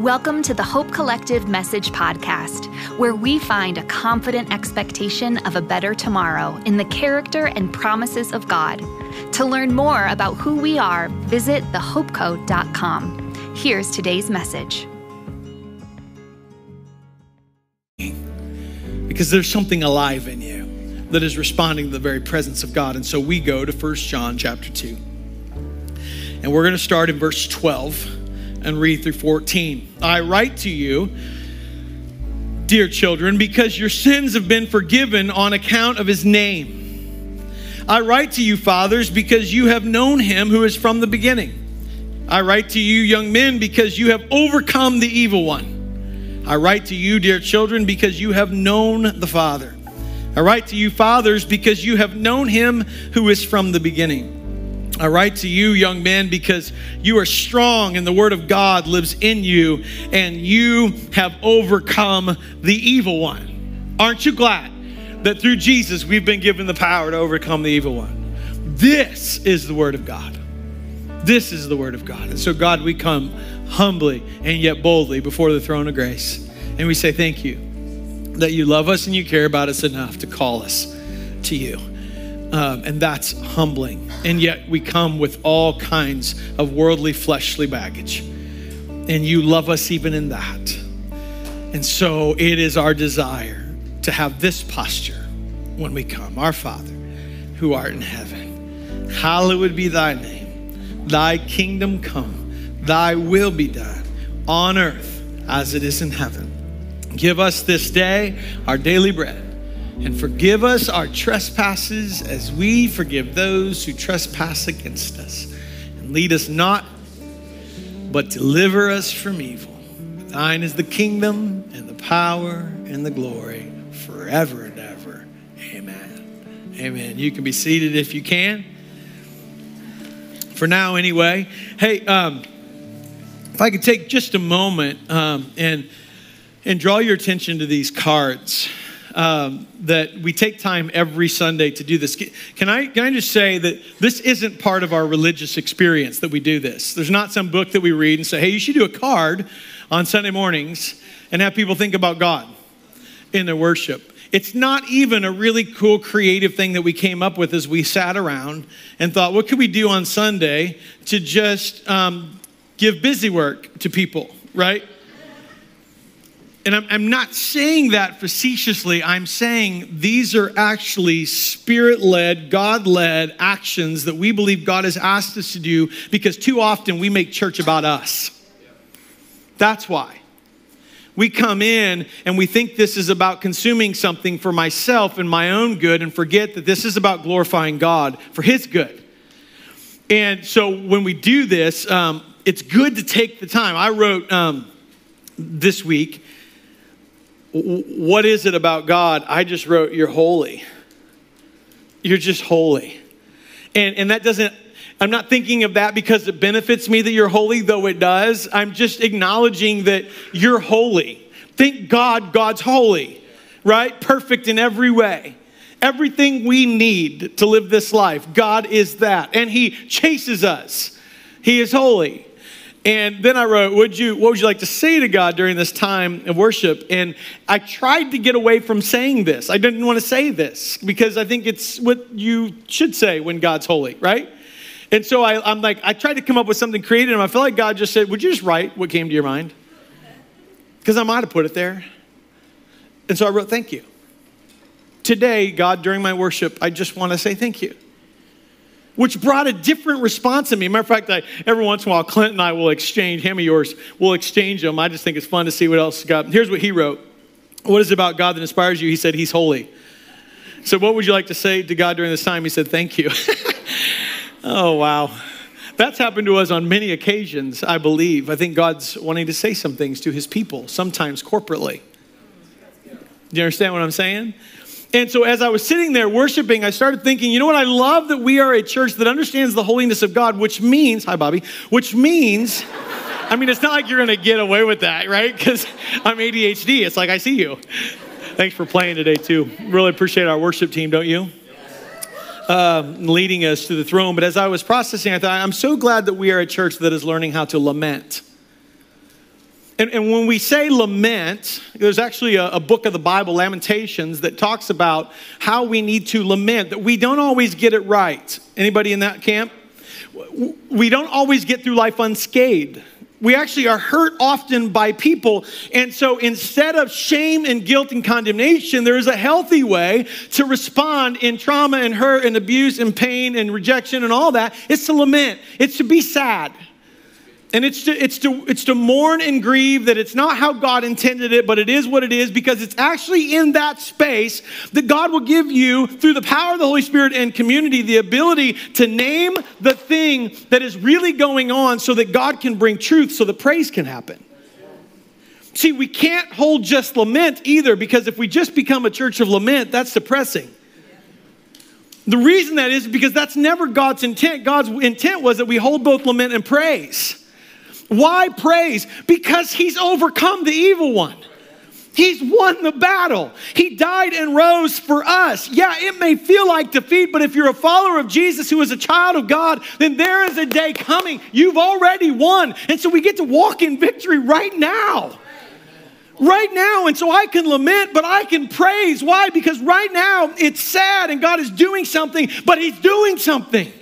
Welcome to the Hope Collective Message Podcast, where we find a confident expectation of a better tomorrow in the character and promises of God. To learn more about who we are, visit thehopecode.com. Here's today's message. Because there's something alive in you that is responding to the very presence of God. And so we go to 1 John chapter 2. And we're going to start in verse 12 and read through 14. I write to you, dear children, because your sins have been forgiven on account of his name. I write to you, fathers, because you have known him who is from the beginning. I write to you, young men, because you have overcome the evil one. I write to you, dear children, because you have known the Father. I write to you, fathers, because you have known him who is from the beginning. I write to you, young men, because you are strong and the word of God lives in you and you have overcome the evil one. Aren't you glad that through Jesus we've been given the power to overcome the evil one? This is the word of God. This is the word of God. And so, God, we come humbly and yet boldly before the throne of grace. And we say, Thank you that you love us and you care about us enough to call us to you. Um, and that's humbling. And yet we come with all kinds of worldly, fleshly baggage. And you love us even in that. And so it is our desire to have this posture when we come Our Father, who art in heaven, hallowed be thy name. Thy kingdom come, thy will be done on earth as it is in heaven. Give us this day our daily bread and forgive us our trespasses as we forgive those who trespass against us. And lead us not, but deliver us from evil. Thine is the kingdom and the power and the glory forever and ever. Amen. Amen. You can be seated if you can. For now, anyway. Hey, um, if I could take just a moment um, and and draw your attention to these cards um, that we take time every Sunday to do this. Can I, can I just say that this isn't part of our religious experience that we do this? There's not some book that we read and say, hey, you should do a card on Sunday mornings and have people think about God in their worship. It's not even a really cool creative thing that we came up with as we sat around and thought, what could we do on Sunday to just um, give busy work to people, right? And I'm, I'm, not saying that facetiously. I'm saying these are actually spirit led, God led actions that we believe God has asked us to do because too often we make church about us. That's why. We come in and we think this is about consuming something for myself and my own good and forget that this is about glorifying God for His good. And so when we do this, um, it's good to take the time. I wrote um, this week what is it about God? I just wrote, You're holy. You're just holy. And, and that doesn't, I'm not thinking of that because it benefits me that you're holy, though it does. I'm just acknowledging that you're holy. Thank God God's holy, right? Perfect in every way. Everything we need to live this life, God is that. And He chases us. He is holy. And then I wrote, would you, what would you like to say to God during this time of worship? And I tried to get away from saying this. I didn't want to say this because I think it's what you should say when God's holy, right? And so I, am like, I tried to come up with something creative, and I feel like God just said, Would you just write what came to your mind? Because I might have put it there. And so I wrote, Thank you. Today, God, during my worship, I just want to say thank you which brought a different response in me. Matter of fact, I, every once in a while, Clint and I will exchange, him or yours, we'll exchange them. I just think it's fun to see what else got. Here's what he wrote What is it about God that inspires you? He said, He's holy. So, what would you like to say to God during this time? He said, Thank you. oh, wow. That's happened to us on many occasions, I believe. I think God's wanting to say some things to his people, sometimes corporately. Do you understand what I'm saying? And so as I was sitting there worshiping, I started thinking, you know what? I love that we are a church that understands the holiness of God, which means, hi, Bobby, which means, I mean, it's not like you're going to get away with that, right? Because I'm ADHD. It's like, I see you. Thanks for playing today, too. Really appreciate our worship team, don't you? Um, leading us to the throne. But as I was processing, I thought, I'm so glad that we are a church that is learning how to lament. And, and when we say lament, there's actually a, a book of the Bible, Lamentations, that talks about how we need to lament, that we don't always get it right. Anybody in that camp? We don't always get through life unscathed. We actually are hurt often by people. And so instead of shame and guilt and condemnation, there is a healthy way to respond in trauma and hurt and abuse and pain and rejection and all that. It's to lament, it's to be sad. And it's to, it's, to, it's to mourn and grieve that it's not how God intended it, but it is what it is because it's actually in that space that God will give you, through the power of the Holy Spirit and community, the ability to name the thing that is really going on so that God can bring truth so that praise can happen. See, we can't hold just lament either because if we just become a church of lament, that's depressing. The reason that is because that's never God's intent. God's intent was that we hold both lament and praise. Why praise? Because he's overcome the evil one. He's won the battle. He died and rose for us. Yeah, it may feel like defeat, but if you're a follower of Jesus who is a child of God, then there is a day coming. You've already won. And so we get to walk in victory right now. Right now. And so I can lament, but I can praise. Why? Because right now it's sad and God is doing something, but He's doing something.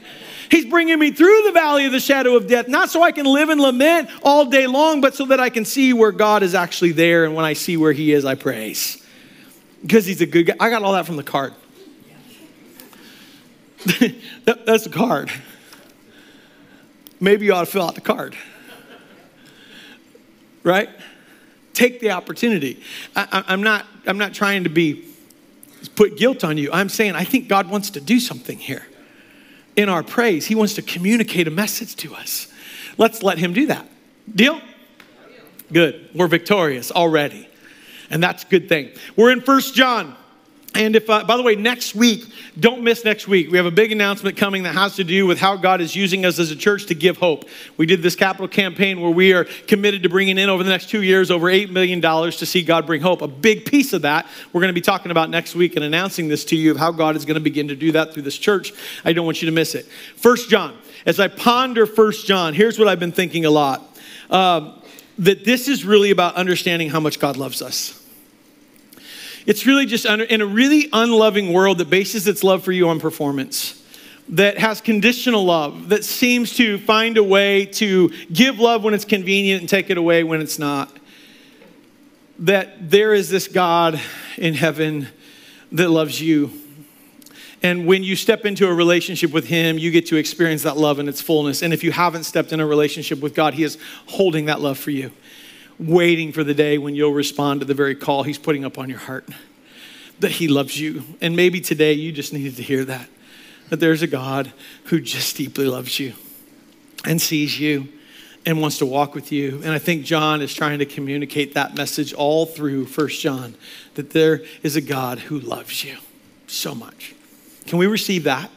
He's bringing me through the valley of the shadow of death, not so I can live and lament all day long, but so that I can see where God is actually there. And when I see where He is, I praise. Because He's a good guy. I got all that from the card. that, that's the card. Maybe you ought to fill out the card. Right? Take the opportunity. I, I'm, not, I'm not trying to be put guilt on you. I'm saying I think God wants to do something here in our praise. He wants to communicate a message to us. Let's let Him do that. Deal? Good. We're victorious already. And that's a good thing. We're in First John. And if, uh, by the way, next week, don't miss next week. We have a big announcement coming that has to do with how God is using us as a church to give hope. We did this capital campaign where we are committed to bringing in over the next two years over $8 million to see God bring hope. A big piece of that we're going to be talking about next week and announcing this to you of how God is going to begin to do that through this church. I don't want you to miss it. First John. As I ponder First John, here's what I've been thinking a lot. Um, that this is really about understanding how much God loves us. It's really just under, in a really unloving world that bases its love for you on performance, that has conditional love, that seems to find a way to give love when it's convenient and take it away when it's not. That there is this God in heaven that loves you. And when you step into a relationship with Him, you get to experience that love in its fullness. And if you haven't stepped in a relationship with God, He is holding that love for you waiting for the day when you'll respond to the very call He's putting up on your heart that He loves you. And maybe today you just needed to hear that that there's a God who just deeply loves you and sees you and wants to walk with you. And I think John is trying to communicate that message all through First John that there is a God who loves you so much. Can we receive that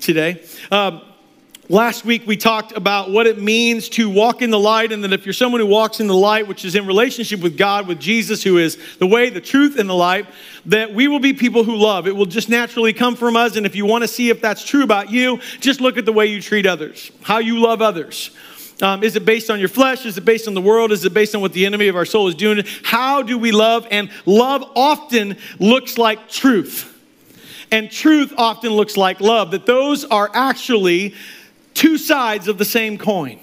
today? Um, Last week, we talked about what it means to walk in the light, and that if you're someone who walks in the light, which is in relationship with God, with Jesus, who is the way, the truth, and the light, that we will be people who love. It will just naturally come from us. And if you want to see if that's true about you, just look at the way you treat others, how you love others. Um, is it based on your flesh? Is it based on the world? Is it based on what the enemy of our soul is doing? How do we love? And love often looks like truth. And truth often looks like love. That those are actually two sides of the same coin.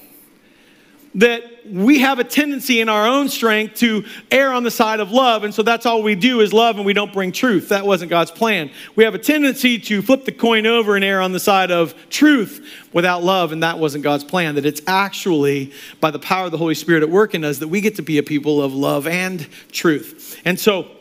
That we have a tendency in our own strength to err on the side of love, and so that's all we do is love and we don't bring truth. That wasn't God's plan. We have a tendency to flip the coin over and err on the side of truth without love, and that wasn't God's plan. That it's actually by the power of the Holy Spirit at work in us that we get to be a people of love and truth. And so,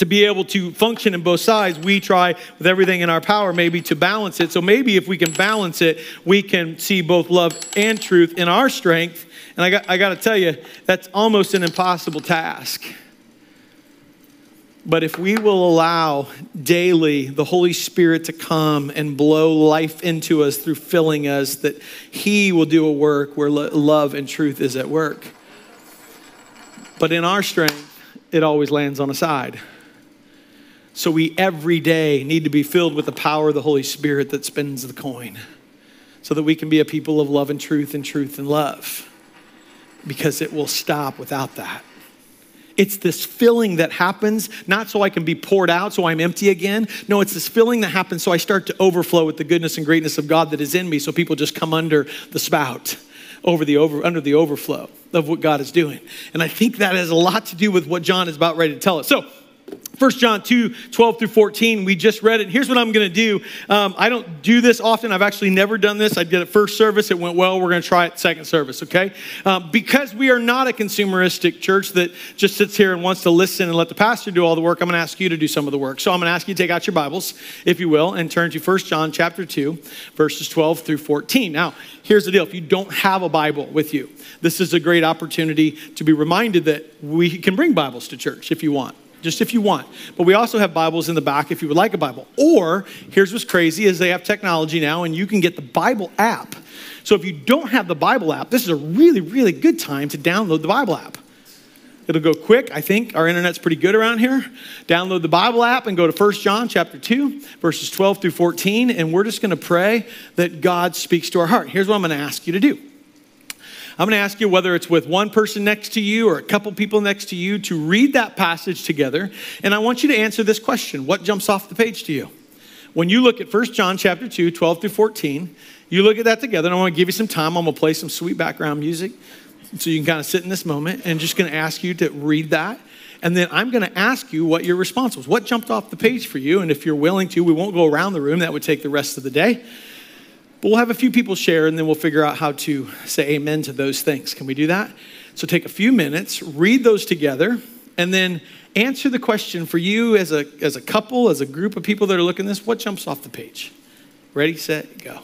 to be able to function in both sides, we try with everything in our power maybe to balance it. So maybe if we can balance it, we can see both love and truth in our strength. And I got, I got to tell you, that's almost an impossible task. But if we will allow daily the Holy Spirit to come and blow life into us through filling us, that He will do a work where love and truth is at work. But in our strength, it always lands on a side. So we every day need to be filled with the power of the Holy Spirit that spins the coin so that we can be a people of love and truth and truth and love. because it will stop without that. It's this filling that happens, not so I can be poured out, so I'm empty again. No, it's this filling that happens so I start to overflow with the goodness and greatness of God that is in me, so people just come under the spout, over the over, under the overflow of what God is doing. And I think that has a lot to do with what John is about ready to tell us. So 1 John 2, 12 through 14. We just read it. Here's what I'm going to do. Um, I don't do this often. I've actually never done this. I did it first service. It went well. We're going to try it second service, okay? Um, because we are not a consumeristic church that just sits here and wants to listen and let the pastor do all the work, I'm going to ask you to do some of the work. So I'm going to ask you to take out your Bibles, if you will, and turn to 1 John chapter 2, verses 12 through 14. Now, here's the deal. If you don't have a Bible with you, this is a great opportunity to be reminded that we can bring Bibles to church if you want just if you want. But we also have Bibles in the back if you would like a Bible. Or here's what's crazy is they have technology now and you can get the Bible app. So if you don't have the Bible app, this is a really really good time to download the Bible app. It'll go quick. I think our internet's pretty good around here. Download the Bible app and go to 1 John chapter 2, verses 12 through 14 and we're just going to pray that God speaks to our heart. Here's what I'm going to ask you to do. I'm going to ask you whether it's with one person next to you or a couple people next to you to read that passage together. And I want you to answer this question What jumps off the page to you? When you look at 1 John chapter 2, 12 through 14, you look at that together, and I want to give you some time. I'm going to play some sweet background music so you can kind of sit in this moment and just going to ask you to read that. And then I'm going to ask you what your response was. What jumped off the page for you? And if you're willing to, we won't go around the room. That would take the rest of the day. But we'll have a few people share and then we'll figure out how to say amen to those things. Can we do that? So take a few minutes, read those together, and then answer the question for you as a, as a couple, as a group of people that are looking this what jumps off the page? Ready, set, go.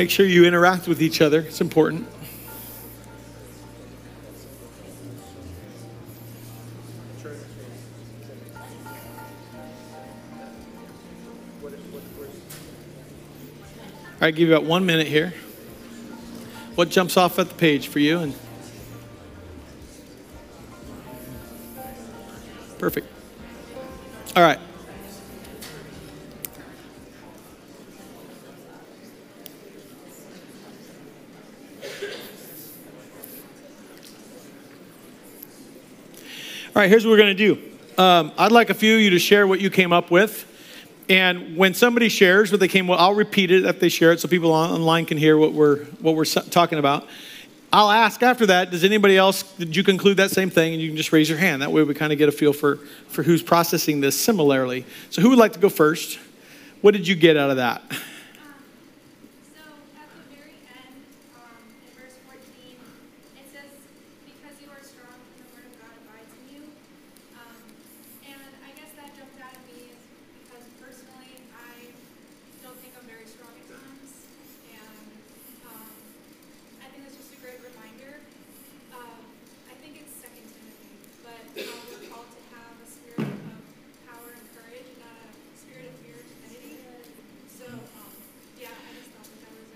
Make sure you interact with each other, it's important. All right, give you about one minute here. What jumps off at the page for you? And All right, here's what we're going to do. Um, I'd like a few of you to share what you came up with. And when somebody shares what they came with, I'll repeat it if they share it so people online can hear what we're, what we're talking about. I'll ask after that, does anybody else, did you conclude that same thing? And you can just raise your hand. That way we kind of get a feel for, for who's processing this similarly. So who would like to go first? What did you get out of that?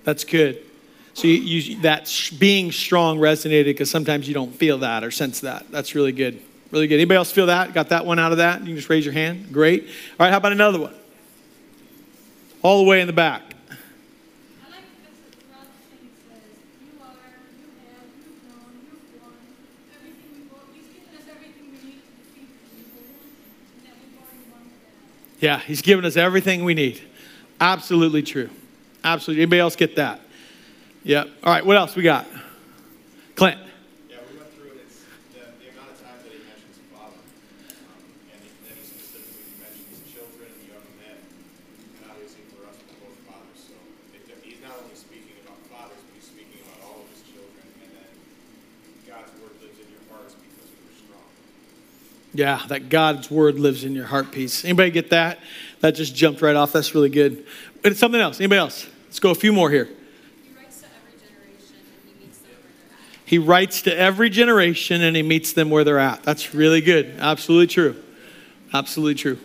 That's good. So you, you, that being strong resonated because sometimes you don't feel that or sense that. That's really good. Really good. Anybody else feel that? Got that one out of that? You can just raise your hand. Great. All right, how about another one? All the way in the back. Yeah, he's given us everything we need. Absolutely true. Absolutely. Anybody else get that? Yep. All right, what else we got? Clint. Yeah, we went through it. It's the, the amount of times that he mentions father, um, and he, then he specifically mentions children and young men, and obviously for us, we're both fathers. So it, he's not only speaking about fathers, but he's speaking about all of his children, and then God's word lives in your hearts because we were strong. Yeah, that God's word lives in your heart piece. Anybody get that? That just jumped right off. That's really good. And something else. Anybody else? Let's go a few more here. He writes to every generation and he meets them where they're at. at. That's really good. Absolutely true. Absolutely true.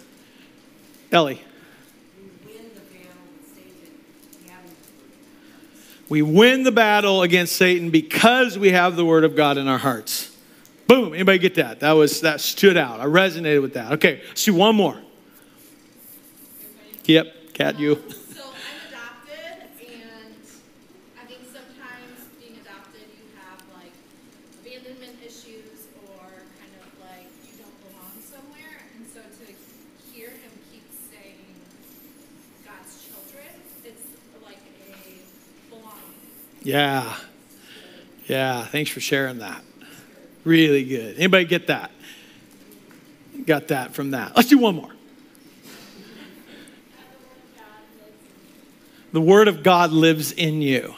Ellie. We win the battle against Satan because we have the word of God in our hearts. Boom. Anybody get that? That was that stood out. I resonated with that. Okay, do one more. Yep, Cat, you. So I'm adopted, and I think sometimes being adopted, you have like abandonment issues or kind of like you don't belong somewhere. And so to hear him keep saying God's children, it's like a belonging. Yeah. Yeah, thanks for sharing that. Really good. Anybody get that? Got that from that. Let's do one more. The Word of God lives in you.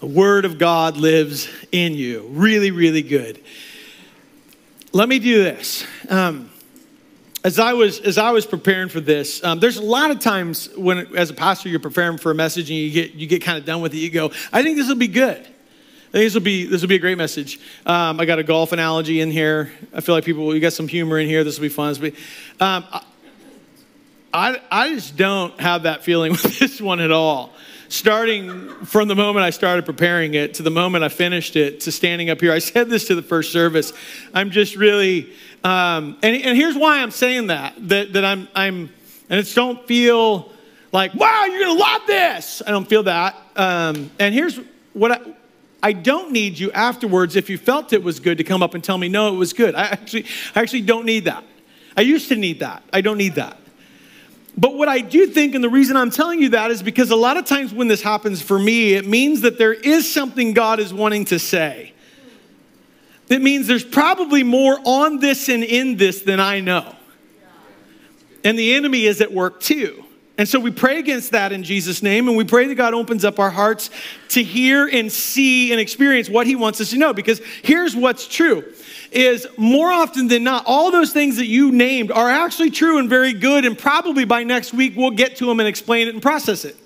The Word of God lives in you. Really, really good. Let me do this. Um, as I was as I was preparing for this, um, there's a lot of times when, as a pastor, you're preparing for a message and you get you get kind of done with it. You go, I think this will be good. I think this will be this will be a great message. Um, I got a golf analogy in here. I feel like people, you got some humor in here. This will be fun. Be, um, I, I just don't have that feeling with this one at all. Starting from the moment I started preparing it to the moment I finished it to standing up here, I said this to the first service. I'm just really, um, and, and here's why I'm saying that, that, that I'm, I'm, and it's don't feel like, wow, you're going to love this. I don't feel that. Um, and here's what I, I don't need you afterwards if you felt it was good to come up and tell me, no, it was good. I actually, I actually don't need that. I used to need that. I don't need that. But what I do think, and the reason I'm telling you that is because a lot of times when this happens for me, it means that there is something God is wanting to say. It means there's probably more on this and in this than I know. And the enemy is at work too. And so we pray against that in Jesus' name, and we pray that God opens up our hearts to hear and see and experience what He wants us to know. Because here's what's true is more often than not, all those things that you named are actually true and very good, and probably by next week we'll get to them and explain it and process it.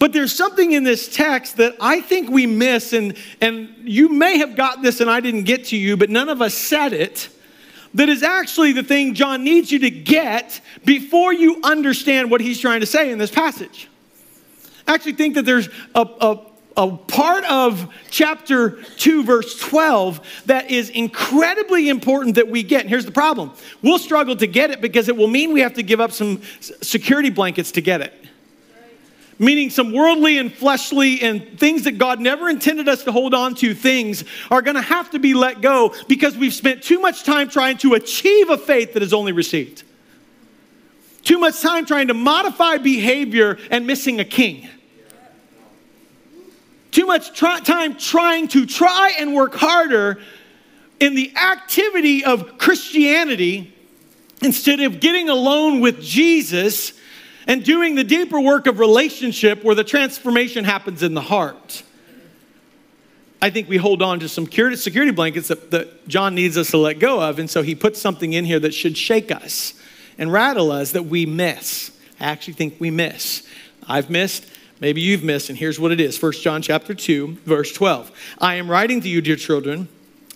But there's something in this text that I think we miss, and, and you may have got this and I didn't get to you, but none of us said it that is actually the thing John needs you to get before you understand what he's trying to say in this passage. I actually think that there's a, a, a part of chapter 2, verse 12, that is incredibly important that we get. And here's the problem we'll struggle to get it because it will mean we have to give up some security blankets to get it meaning some worldly and fleshly and things that God never intended us to hold on to, things are going to have to be let go because we've spent too much time trying to achieve a faith that is only received. Too much time trying to modify behavior and missing a king. Too much try- time trying to try and work harder in the activity of Christianity instead of getting alone with Jesus and doing the deeper work of relationship where the transformation happens in the heart. I think we hold on to some security blankets that, that John needs us to let go of, and so he puts something in here that should shake us and rattle us that we miss. I actually think we miss. I've missed, maybe you've missed, and here's what it is 1 John chapter 2, verse 12. I am writing to you, dear children,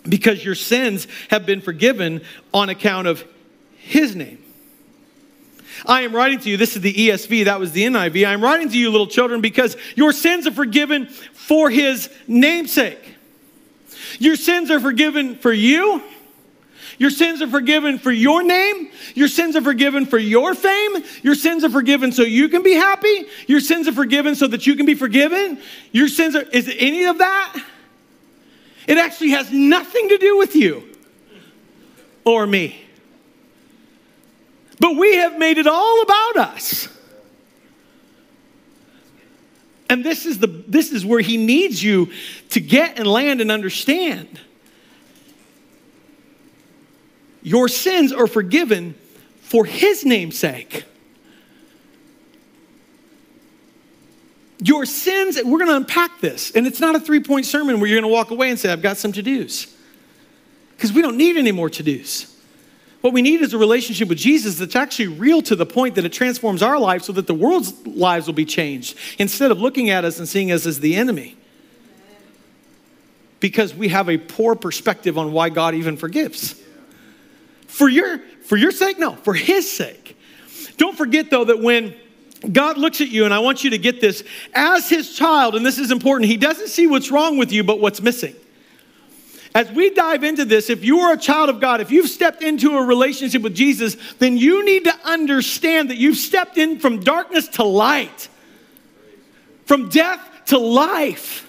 because your sins have been forgiven on account of his name. I am writing to you, this is the ESV, that was the NIV. I am writing to you, little children, because your sins are forgiven for his namesake. Your sins are forgiven for you. Your sins are forgiven for your name. Your sins are forgiven for your fame. Your sins are forgiven so you can be happy. Your sins are forgiven so that you can be forgiven. Your sins are, is it any of that? It actually has nothing to do with you or me. But we have made it all about us. And this is, the, this is where he needs you to get and land and understand. Your sins are forgiven for his name's sake. Your sins, we're going to unpack this. And it's not a three point sermon where you're going to walk away and say, I've got some to dos. Because we don't need any more to dos. What we need is a relationship with Jesus that's actually real to the point that it transforms our life so that the world's lives will be changed instead of looking at us and seeing us as the enemy. Because we have a poor perspective on why God even forgives. For your, for your sake? No, for His sake. Don't forget, though, that when God looks at you, and I want you to get this, as His child, and this is important, He doesn't see what's wrong with you, but what's missing. As we dive into this, if you are a child of God, if you've stepped into a relationship with Jesus, then you need to understand that you've stepped in from darkness to light, from death to life.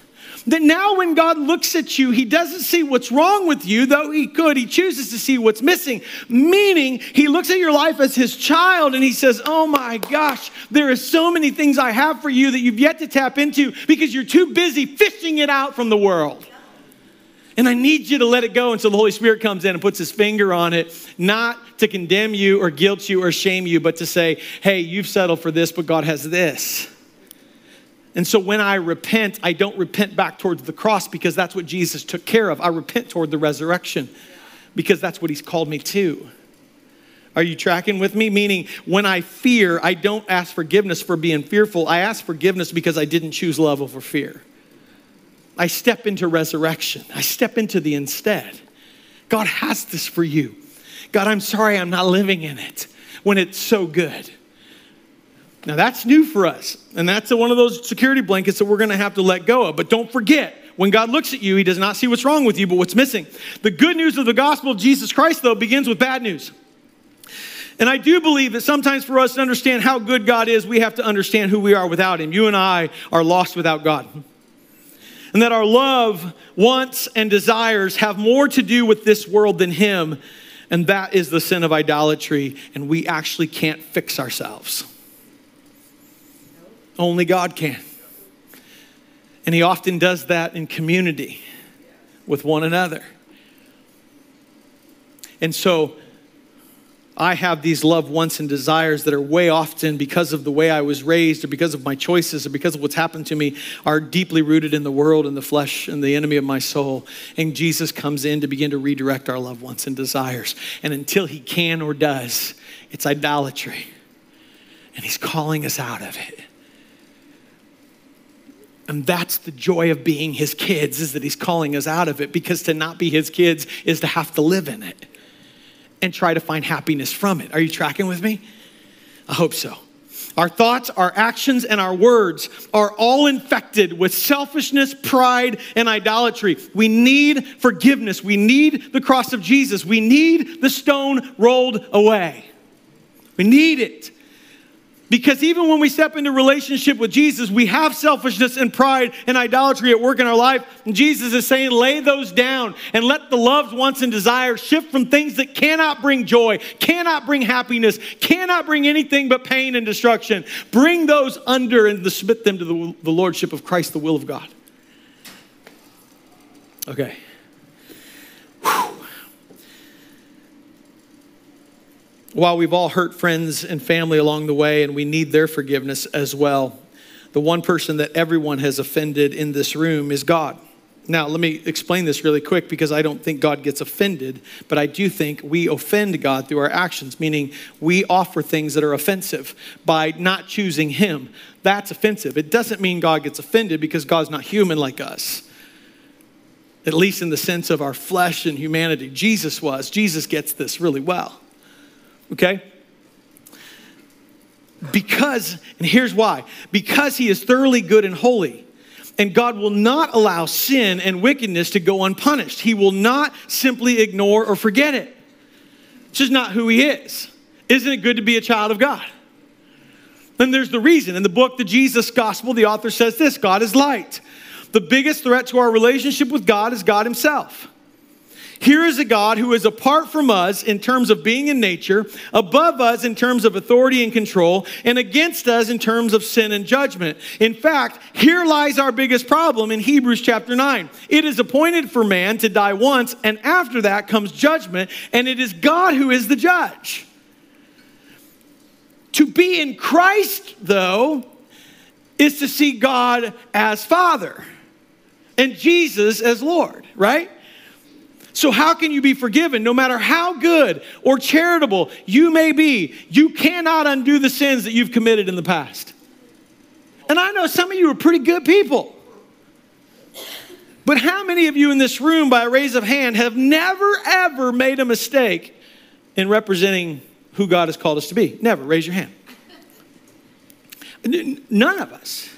That now, when God looks at you, He doesn't see what's wrong with you, though He could. He chooses to see what's missing. Meaning, He looks at your life as His child and He says, Oh my gosh, there are so many things I have for you that you've yet to tap into because you're too busy fishing it out from the world. And I need you to let it go until the Holy Spirit comes in and puts his finger on it, not to condemn you or guilt you or shame you, but to say, hey, you've settled for this, but God has this. And so when I repent, I don't repent back towards the cross because that's what Jesus took care of. I repent toward the resurrection because that's what he's called me to. Are you tracking with me? Meaning, when I fear, I don't ask forgiveness for being fearful. I ask forgiveness because I didn't choose love over fear. I step into resurrection. I step into the instead. God has this for you. God, I'm sorry I'm not living in it when it's so good. Now that's new for us. And that's one of those security blankets that we're going to have to let go of. But don't forget, when God looks at you, he does not see what's wrong with you, but what's missing. The good news of the gospel of Jesus Christ, though, begins with bad news. And I do believe that sometimes for us to understand how good God is, we have to understand who we are without him. You and I are lost without God and that our love, wants, and desires have more to do with this world than Him. And that is the sin of idolatry, and we actually can't fix ourselves. Only God can. And He often does that in community with one another. And so, I have these love wants and desires that are way often because of the way I was raised or because of my choices or because of what's happened to me are deeply rooted in the world and the flesh and the enemy of my soul. And Jesus comes in to begin to redirect our love wants and desires. And until he can or does, it's idolatry. And he's calling us out of it. And that's the joy of being his kids is that he's calling us out of it because to not be his kids is to have to live in it and try to find happiness from it. Are you tracking with me? I hope so. Our thoughts, our actions, and our words are all infected with selfishness, pride, and idolatry. We need forgiveness. We need the cross of Jesus. We need the stone rolled away. We need it. Because even when we step into relationship with Jesus, we have selfishness and pride and idolatry at work in our life. And Jesus is saying, lay those down and let the loved wants and desires shift from things that cannot bring joy, cannot bring happiness, cannot bring anything but pain and destruction. Bring those under and submit them to the, the Lordship of Christ, the will of God. Okay. While we've all hurt friends and family along the way, and we need their forgiveness as well, the one person that everyone has offended in this room is God. Now, let me explain this really quick because I don't think God gets offended, but I do think we offend God through our actions, meaning we offer things that are offensive by not choosing Him. That's offensive. It doesn't mean God gets offended because God's not human like us, at least in the sense of our flesh and humanity. Jesus was. Jesus gets this really well okay? Because, and here's why because he is thoroughly good and holy. And God will not allow sin and wickedness to go unpunished. He will not simply ignore or forget it. It's just not who He is. Isn't it good to be a child of God? Then there's the reason. In the book, The Jesus Gospel, the author says this God is light. The biggest threat to our relationship with God is God Himself. Here is a God who is apart from us in terms of being in nature, above us in terms of authority and control, and against us in terms of sin and judgment. In fact, here lies our biggest problem in Hebrews chapter 9. It is appointed for man to die once, and after that comes judgment, and it is God who is the judge. To be in Christ, though, is to see God as Father and Jesus as Lord, right? So, how can you be forgiven? No matter how good or charitable you may be, you cannot undo the sins that you've committed in the past. And I know some of you are pretty good people. But how many of you in this room, by a raise of hand, have never, ever made a mistake in representing who God has called us to be? Never. Raise your hand. None of us.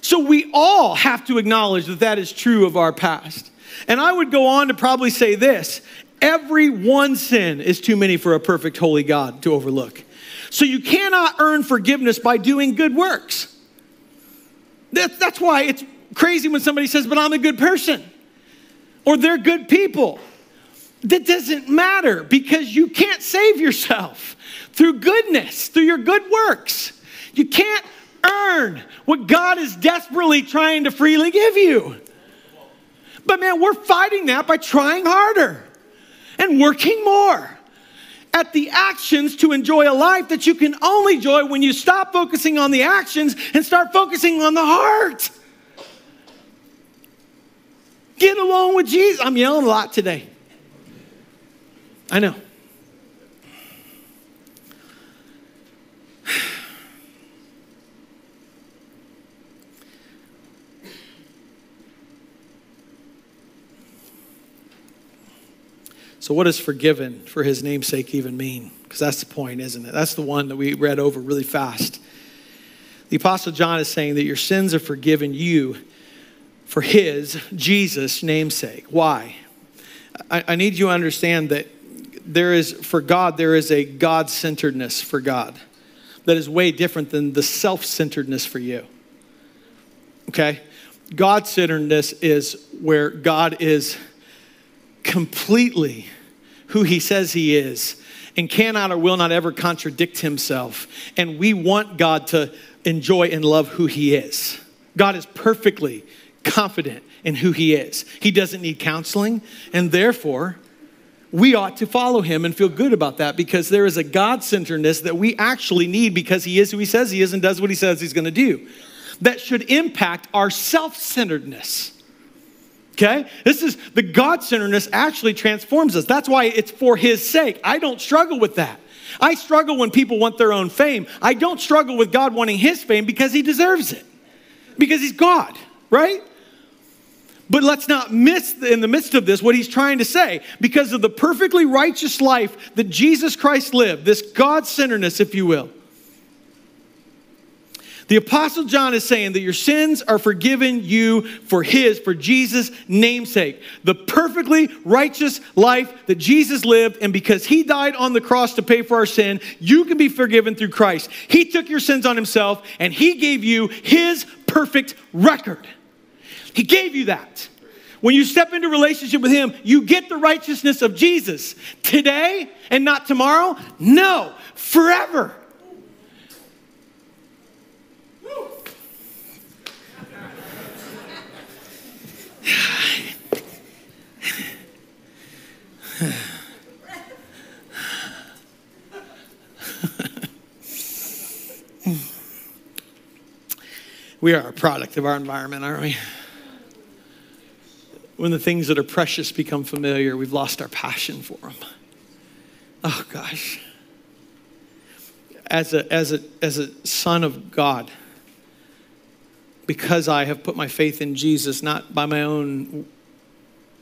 So we all have to acknowledge that that is true of our past. And I would go on to probably say this every one sin is too many for a perfect, holy God to overlook. So you cannot earn forgiveness by doing good works. That, that's why it's crazy when somebody says, But I'm a good person, or they're good people. That doesn't matter because you can't save yourself through goodness, through your good works. You can't earn what God is desperately trying to freely give you. But man, we're fighting that by trying harder and working more at the actions to enjoy a life that you can only enjoy when you stop focusing on the actions and start focusing on the heart. Get along with Jesus. I'm yelling a lot today. I know. So, what does forgiven for his namesake even mean? Because that's the point, isn't it? That's the one that we read over really fast. The Apostle John is saying that your sins are forgiven you for his, Jesus' namesake. Why? I, I need you to understand that there is, for God, there is a God centeredness for God that is way different than the self centeredness for you. Okay? God centeredness is where God is completely who he says he is and cannot or will not ever contradict himself. And we want God to enjoy and love who he is. God is perfectly confident in who he is. He doesn't need counseling, and therefore, we ought to follow him and feel good about that because there is a God centeredness that we actually need because he is who he says he is and does what he says he's going to do. That should impact our self centeredness. Okay? This is the God centeredness actually transforms us. That's why it's for His sake. I don't struggle with that. I struggle when people want their own fame. I don't struggle with God wanting His fame because He deserves it, because He's God, right? But let's not miss in the midst of this what he's trying to say. Because of the perfectly righteous life that Jesus Christ lived, this God centeredness, if you will, the Apostle John is saying that your sins are forgiven you for his, for Jesus' namesake. The perfectly righteous life that Jesus lived, and because he died on the cross to pay for our sin, you can be forgiven through Christ. He took your sins on himself, and he gave you his perfect record. He gave you that. When you step into relationship with him, you get the righteousness of Jesus. Today and not tomorrow? No, forever. We are a product of our environment, aren't we? When the things that are precious become familiar, we've lost our passion for them. Oh, gosh. As a, as a, as a son of God, because I have put my faith in Jesus, not by my own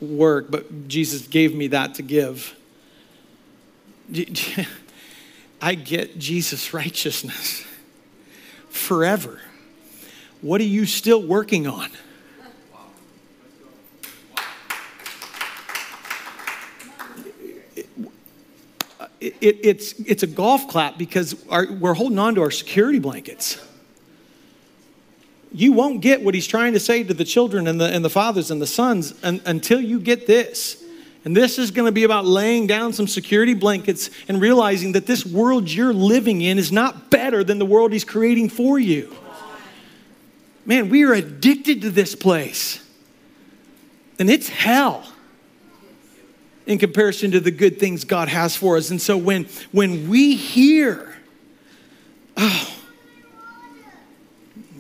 work, but Jesus gave me that to give. I get Jesus' righteousness forever. What are you still working on? It, it, it's, it's a golf clap because our, we're holding on to our security blankets. you won't get what he's trying to say to the children and the, and the fathers and the sons un, until you get this. And this is going to be about laying down some security blankets and realizing that this world you're living in is not better than the world he's creating for you. Man, we are addicted to this place. And it's hell in comparison to the good things God has for us. And so when when we hear, oh,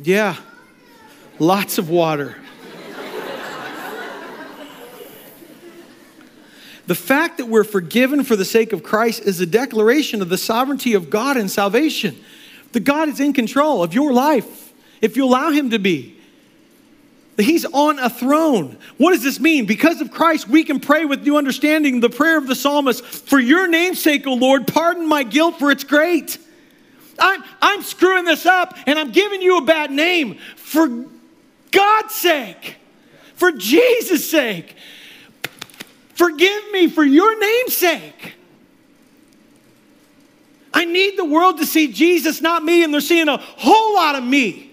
yeah, lots of water. the fact that we're forgiven for the sake of Christ is a declaration of the sovereignty of God and salvation. The God is in control of your life if you allow Him to be. He's on a throne. What does this mean? Because of Christ, we can pray with new understanding the prayer of the psalmist For your name's sake, O Lord, pardon my guilt, for it's great. I'm, I'm screwing this up and I'm giving you a bad name. For God's sake, for Jesus' sake, forgive me for your name's sake. I need the world to see Jesus, not me, and they're seeing a whole lot of me.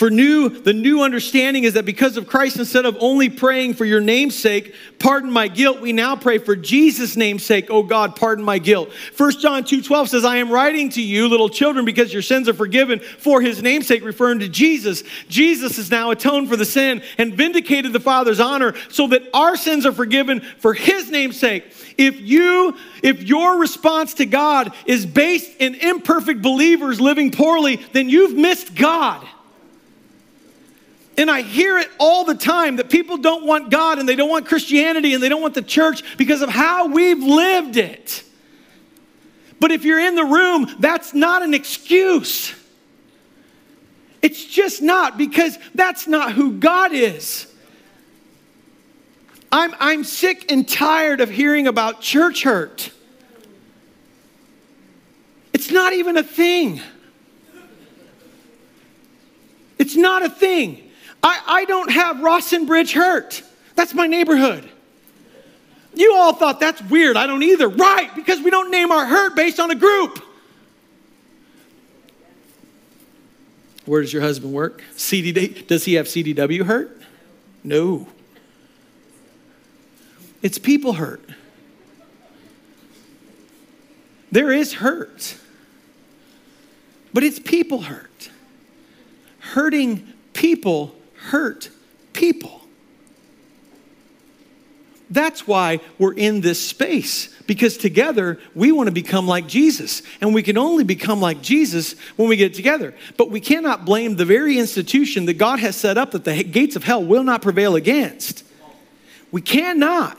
For new, the new understanding is that because of Christ, instead of only praying for your namesake, pardon my guilt, we now pray for Jesus' namesake, oh God, pardon my guilt. 1 John 2 12 says, I am writing to you, little children, because your sins are forgiven for his namesake, referring to Jesus. Jesus has now atoned for the sin and vindicated the Father's honor so that our sins are forgiven for his namesake. If you, if your response to God is based in imperfect believers living poorly, then you've missed God. And I hear it all the time that people don't want God and they don't want Christianity and they don't want the church because of how we've lived it. But if you're in the room, that's not an excuse. It's just not because that's not who God is. I'm, I'm sick and tired of hearing about church hurt. It's not even a thing. It's not a thing. I, I don't have Rawsonbridge hurt. That's my neighborhood. You all thought that's weird. I don't either. Right, because we don't name our hurt based on a group. Where does your husband work? CDW, does he have CDW hurt? No. It's people hurt. There is hurt, but it's people hurt. Hurting people hurt people. That's why we're in this space because together we want to become like Jesus. And we can only become like Jesus when we get together. But we cannot blame the very institution that God has set up that the gates of hell will not prevail against. We cannot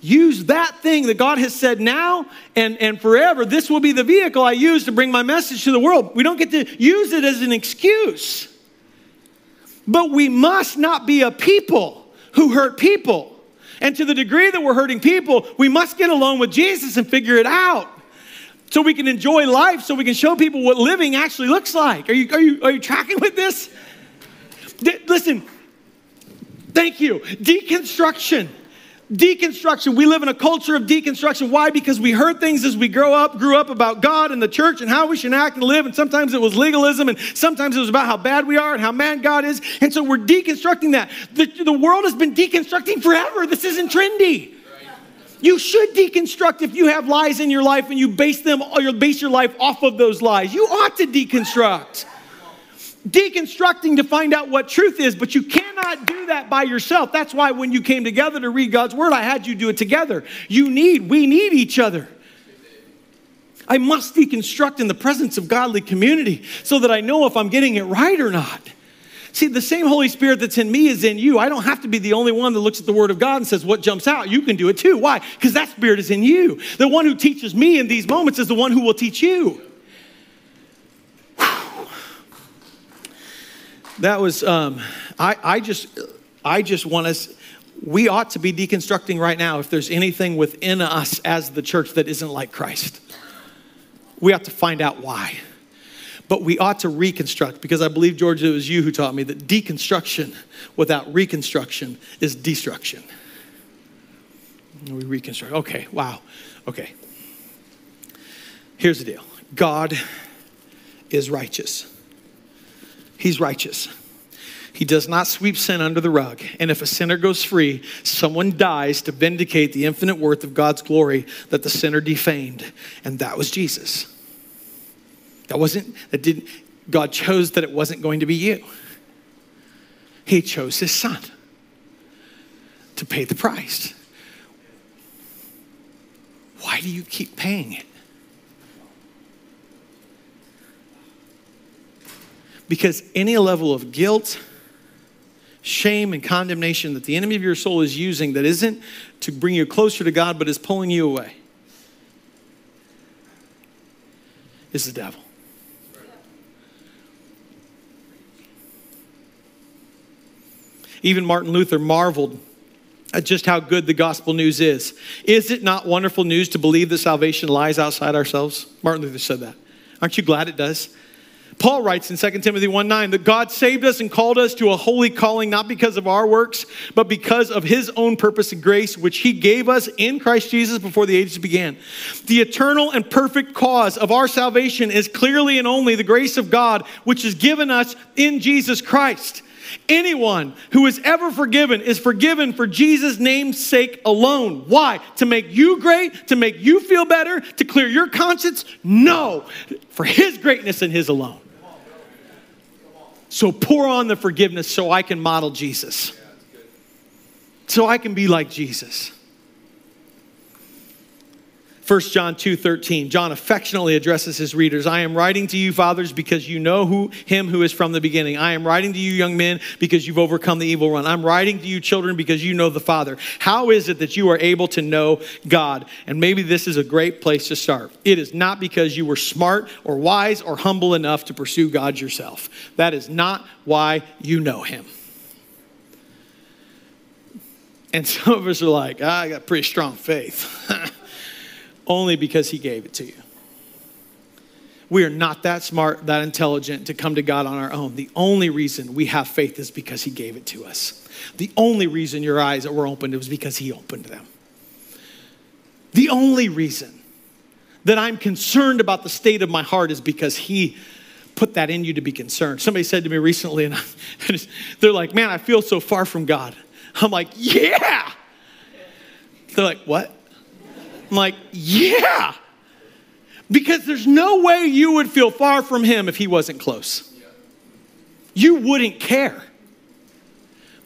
use that thing that God has said now and, and forever. This will be the vehicle I use to bring my message to the world. We don't get to use it as an excuse. But we must not be a people who hurt people. And to the degree that we're hurting people, we must get along with Jesus and figure it out so we can enjoy life, so we can show people what living actually looks like. Are you, are you, are you tracking with this? D- listen, thank you. Deconstruction Deconstruction. We live in a culture of deconstruction. Why? Because we heard things as we grow up, grew up about God and the church and how we should act and live. And sometimes it was legalism, and sometimes it was about how bad we are and how mad God is. And so we're deconstructing that. The, the world has been deconstructing forever. This isn't trendy. You should deconstruct if you have lies in your life and you base them or you base your life off of those lies. You ought to deconstruct deconstructing to find out what truth is, but you cannot do that by yourself. That's why when you came together to read God's word, I had you do it together. You need, we need each other. I must deconstruct in the presence of godly community so that I know if I'm getting it right or not. See, the same Holy Spirit that's in me is in you. I don't have to be the only one that looks at the Word of God and says, What jumps out? You can do it too. Why? Because that Spirit is in you. The one who teaches me in these moments is the one who will teach you. That was um, I, I just i just want us we ought to be deconstructing right now if there's anything within us as the church that isn't like christ. We ought to find out why. But we ought to reconstruct because i believe george it was you who taught me that deconstruction without reconstruction is destruction. We reconstruct. Okay wow. Okay. Here's the deal. God is righteous. He's righteous. He does not sweep sin under the rug. And if a sinner goes free, someone dies to vindicate the infinite worth of God's glory that the sinner defamed. And that was Jesus. That wasn't, that didn't, God chose that it wasn't going to be you. He chose his son to pay the price. Why do you keep paying it? Because any level of guilt, shame, and condemnation that the enemy of your soul is using that isn't to bring you closer to God but is pulling you away is the devil. Even Martin Luther marveled at just how good the gospel news is. Is it not wonderful news to believe that salvation lies outside ourselves? Martin Luther said that. Aren't you glad it does? Paul writes in 2 Timothy 1 9 that God saved us and called us to a holy calling, not because of our works, but because of his own purpose and grace, which he gave us in Christ Jesus before the ages began. The eternal and perfect cause of our salvation is clearly and only the grace of God, which is given us in Jesus Christ. Anyone who is ever forgiven is forgiven for Jesus' name's sake alone. Why? To make you great? To make you feel better? To clear your conscience? No, for His greatness and His alone. So pour on the forgiveness so I can model Jesus, so I can be like Jesus. 1 John 2:13 John affectionately addresses his readers. I am writing to you fathers because you know who him who is from the beginning. I am writing to you young men because you've overcome the evil one. I'm writing to you children because you know the Father. How is it that you are able to know God? And maybe this is a great place to start. It is not because you were smart or wise or humble enough to pursue God yourself. That is not why you know him. And some of us are like, ah, I got pretty strong faith. only because He gave it to you. We are not that smart, that intelligent to come to God on our own. The only reason we have faith is because He gave it to us. The only reason your eyes were opened was because He opened them. The only reason that I'm concerned about the state of my heart is because He put that in you to be concerned. Somebody said to me recently, and I, they're like, Man, I feel so far from God. I'm like, Yeah. They're like, What? I'm like, yeah. Because there's no way you would feel far from him if he wasn't close. You wouldn't care.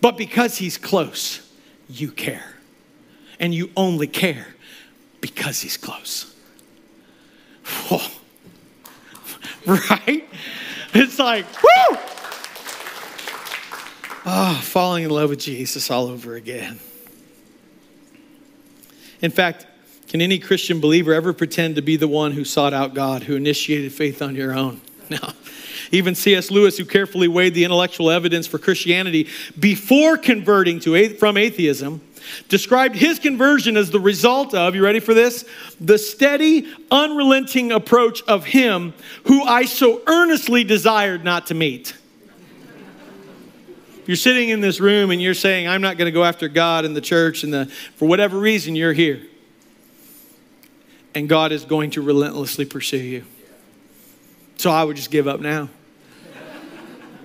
But because he's close, you care. And you only care because he's close. Right? It's like, whoo! Oh, ah, falling in love with Jesus all over again. In fact, can any Christian believer ever pretend to be the one who sought out God, who initiated faith on your own? No. Even C.S. Lewis, who carefully weighed the intellectual evidence for Christianity before converting to, from atheism, described his conversion as the result of, you ready for this? The steady, unrelenting approach of him who I so earnestly desired not to meet. You're sitting in this room and you're saying, I'm not going to go after God and the church, and the, for whatever reason, you're here and God is going to relentlessly pursue you. So I would just give up now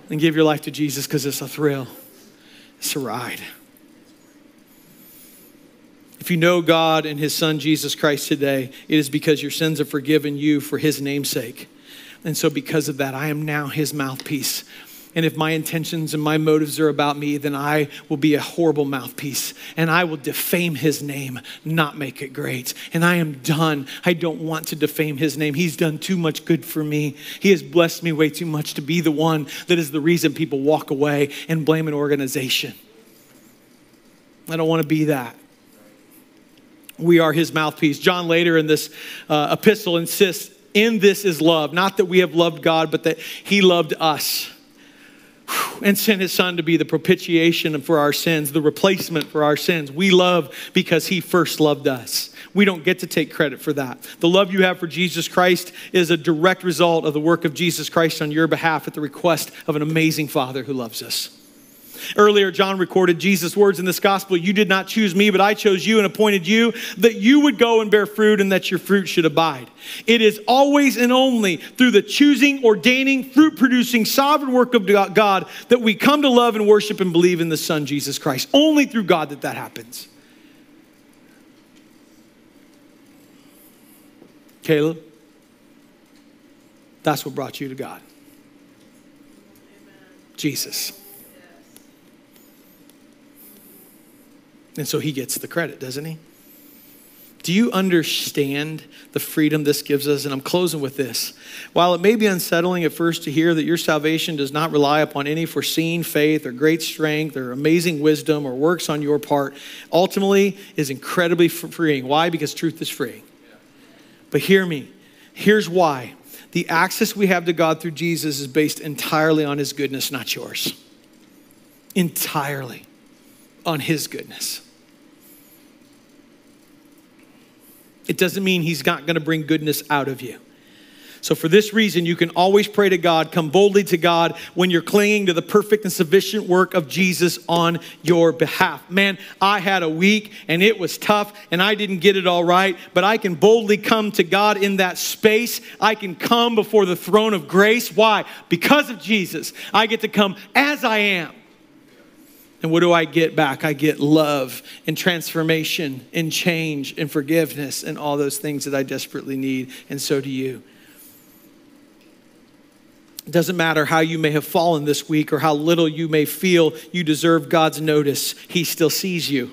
and give your life to Jesus because it's a thrill, it's a ride. If you know God and His Son Jesus Christ today, it is because your sins are forgiven you for His namesake. And so, because of that, I am now His mouthpiece and if my intentions and my motives are about me, then I will be a horrible mouthpiece and I will defame his name, not make it great. And I am done. I don't want to defame his name. He's done too much good for me. He has blessed me way too much to be the one that is the reason people walk away and blame an organization. I don't want to be that. We are his mouthpiece. John later in this uh, epistle insists in this is love, not that we have loved God, but that he loved us and sent his son to be the propitiation for our sins, the replacement for our sins. We love because he first loved us. We don't get to take credit for that. The love you have for Jesus Christ is a direct result of the work of Jesus Christ on your behalf at the request of an amazing Father who loves us. Earlier, John recorded Jesus' words in this gospel You did not choose me, but I chose you and appointed you that you would go and bear fruit and that your fruit should abide. It is always and only through the choosing, ordaining, fruit producing, sovereign work of God that we come to love and worship and believe in the Son, Jesus Christ. Only through God that that happens. Caleb, that's what brought you to God. Jesus. And so he gets the credit, doesn't he? Do you understand the freedom this gives us? And I'm closing with this. While it may be unsettling at first to hear that your salvation does not rely upon any foreseen faith or great strength or amazing wisdom or works on your part, ultimately is incredibly freeing. Why? Because truth is free. But hear me. Here's why. The access we have to God through Jesus is based entirely on his goodness, not yours. Entirely on his goodness. It doesn't mean he's not going to bring goodness out of you. So, for this reason, you can always pray to God, come boldly to God when you're clinging to the perfect and sufficient work of Jesus on your behalf. Man, I had a week and it was tough and I didn't get it all right, but I can boldly come to God in that space. I can come before the throne of grace. Why? Because of Jesus. I get to come as I am. And what do I get back? I get love and transformation and change and forgiveness and all those things that I desperately need. And so do you. It doesn't matter how you may have fallen this week or how little you may feel you deserve God's notice, He still sees you.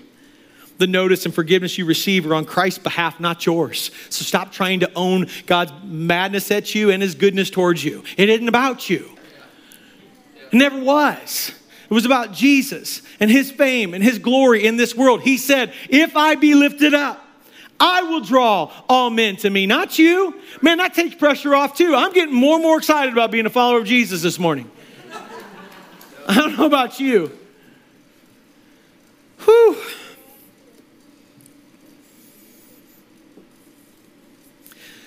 The notice and forgiveness you receive are on Christ's behalf, not yours. So stop trying to own God's madness at you and His goodness towards you. It isn't about you, it never was. It was about Jesus and His fame and His glory in this world. He said, If I be lifted up, I will draw all men to me, not you. Man, that takes pressure off too. I'm getting more and more excited about being a follower of Jesus this morning. I don't know about you. Whew.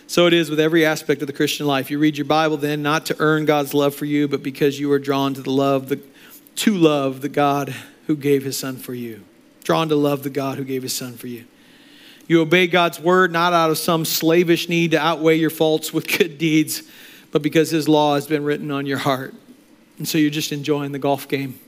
So it is with every aspect of the Christian life. You read your Bible then not to earn God's love for you, but because you are drawn to the love, the, to love the God who gave his son for you. Drawn to love the God who gave his son for you. You obey God's word not out of some slavish need to outweigh your faults with good deeds, but because His law has been written on your heart. And so you're just enjoying the golf game.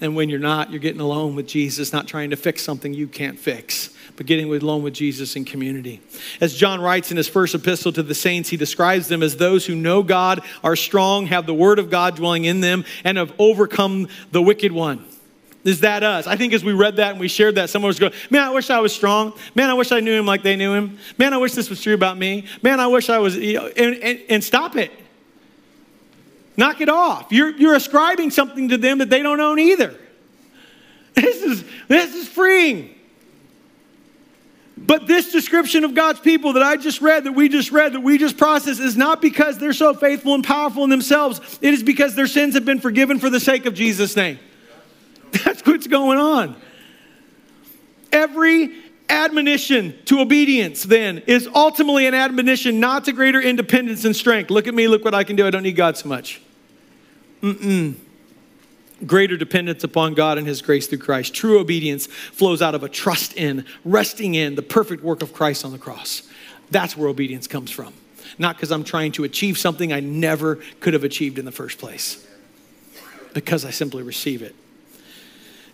And when you're not, you're getting alone with Jesus, not trying to fix something you can't fix, but getting alone with Jesus in community. As John writes in his first epistle to the saints, he describes them as those who know God, are strong, have the word of God dwelling in them, and have overcome the wicked one. Is that us? I think as we read that and we shared that, someone was going, Man, I wish I was strong. Man, I wish I knew him like they knew him. Man, I wish this was true about me. Man, I wish I was, and, and, and stop it. Knock it off. You're, you're ascribing something to them that they don't own either. This is, this is freeing. But this description of God's people that I just read, that we just read, that we just processed, is not because they're so faithful and powerful in themselves. It is because their sins have been forgiven for the sake of Jesus' name. That's what's going on. Every admonition to obedience, then, is ultimately an admonition not to greater independence and strength. Look at me, look what I can do. I don't need God so much. Mm-mm. Greater dependence upon God and His grace through Christ. True obedience flows out of a trust in, resting in the perfect work of Christ on the cross. That's where obedience comes from. Not because I'm trying to achieve something I never could have achieved in the first place, because I simply receive it.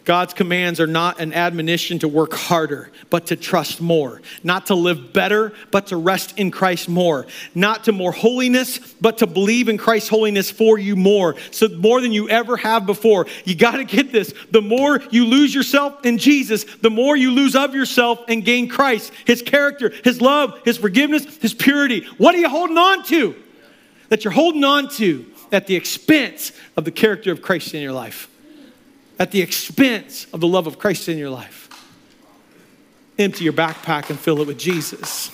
God's commands are not an admonition to work harder, but to trust more. Not to live better, but to rest in Christ more. Not to more holiness, but to believe in Christ's holiness for you more. So, more than you ever have before. You got to get this. The more you lose yourself in Jesus, the more you lose of yourself and gain Christ, His character, His love, His forgiveness, His purity. What are you holding on to? That you're holding on to at the expense of the character of Christ in your life at the expense of the love of Christ in your life. Empty your backpack and fill it with Jesus.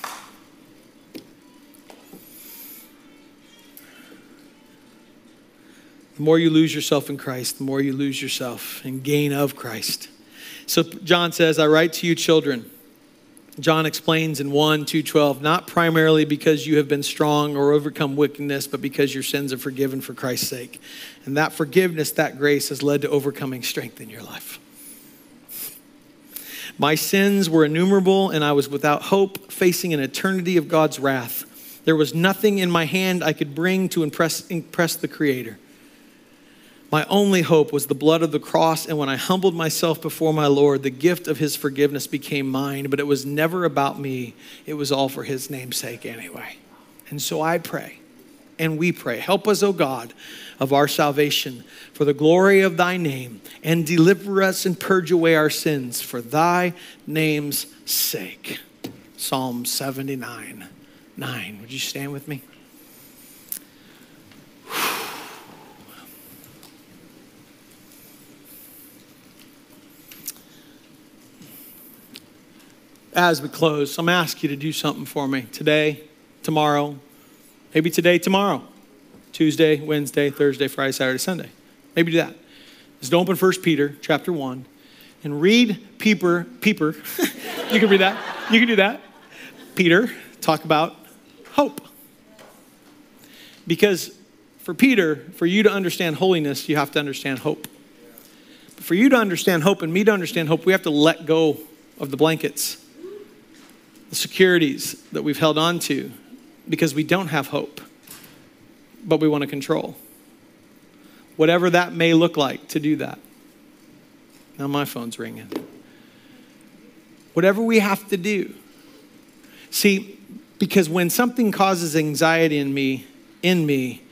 The more you lose yourself in Christ, the more you lose yourself in gain of Christ. So John says, I write to you, children, John explains in 1 212, not primarily because you have been strong or overcome wickedness, but because your sins are forgiven for Christ's sake. And that forgiveness, that grace has led to overcoming strength in your life. My sins were innumerable, and I was without hope, facing an eternity of God's wrath. There was nothing in my hand I could bring to impress, impress the Creator. My only hope was the blood of the cross, and when I humbled myself before my Lord, the gift of his forgiveness became mine, but it was never about me. It was all for his name's sake anyway. And so I pray, and we pray, help us, O God, of our salvation, for the glory of thy name, and deliver us and purge away our sins for thy name's sake. Psalm 79 9. Would you stand with me? As we close, I'm going to ask you to do something for me today, tomorrow, maybe today, tomorrow, Tuesday, Wednesday, Thursday, Friday, Saturday, Sunday. Maybe do that. Just open 1 Peter chapter 1 and read Peeper, Peeper. you can read that. You can do that. Peter, talk about hope. Because for Peter, for you to understand holiness, you have to understand hope. But for you to understand hope and me to understand hope, we have to let go of the blankets the securities that we've held on to because we don't have hope, but we want to control. Whatever that may look like to do that. Now my phone's ringing. Whatever we have to do. See, because when something causes anxiety in me, in me,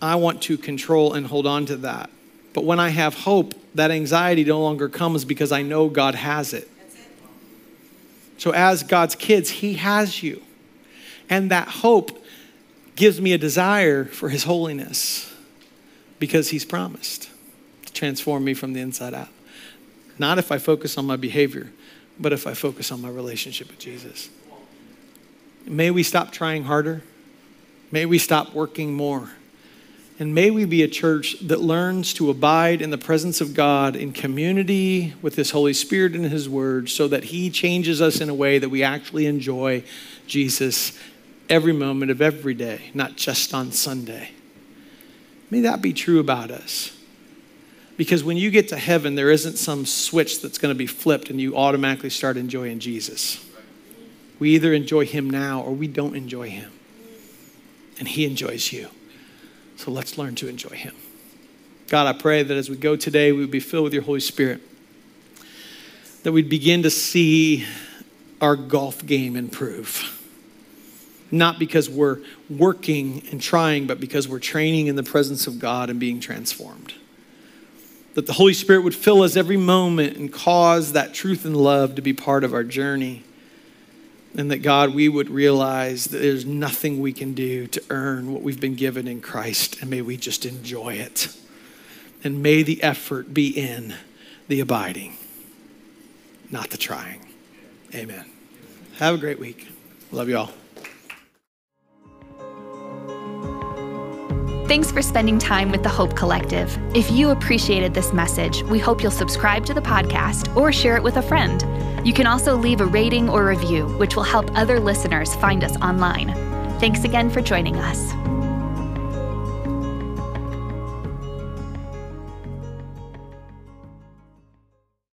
I want to control and hold on to that. But when I have hope, that anxiety no longer comes because I know God has it. So, as God's kids, He has you. And that hope gives me a desire for His holiness because He's promised to transform me from the inside out. Not if I focus on my behavior, but if I focus on my relationship with Jesus. May we stop trying harder. May we stop working more. And may we be a church that learns to abide in the presence of God in community with His Holy Spirit and His Word so that He changes us in a way that we actually enjoy Jesus every moment of every day, not just on Sunday. May that be true about us. Because when you get to heaven, there isn't some switch that's going to be flipped and you automatically start enjoying Jesus. We either enjoy Him now or we don't enjoy Him. And He enjoys you. So let's learn to enjoy Him. God, I pray that as we go today, we would be filled with your Holy Spirit, that we'd begin to see our golf game improve. Not because we're working and trying, but because we're training in the presence of God and being transformed. That the Holy Spirit would fill us every moment and cause that truth and love to be part of our journey and that God, we would realize that there's nothing we can do to earn what we've been given in Christ, and may we just enjoy it. And may the effort be in the abiding, not the trying. Amen. Have a great week. Love you all. Thanks for spending time with the Hope Collective. If you appreciated this message, we hope you'll subscribe to the podcast or share it with a friend. You can also leave a rating or review, which will help other listeners find us online. Thanks again for joining us.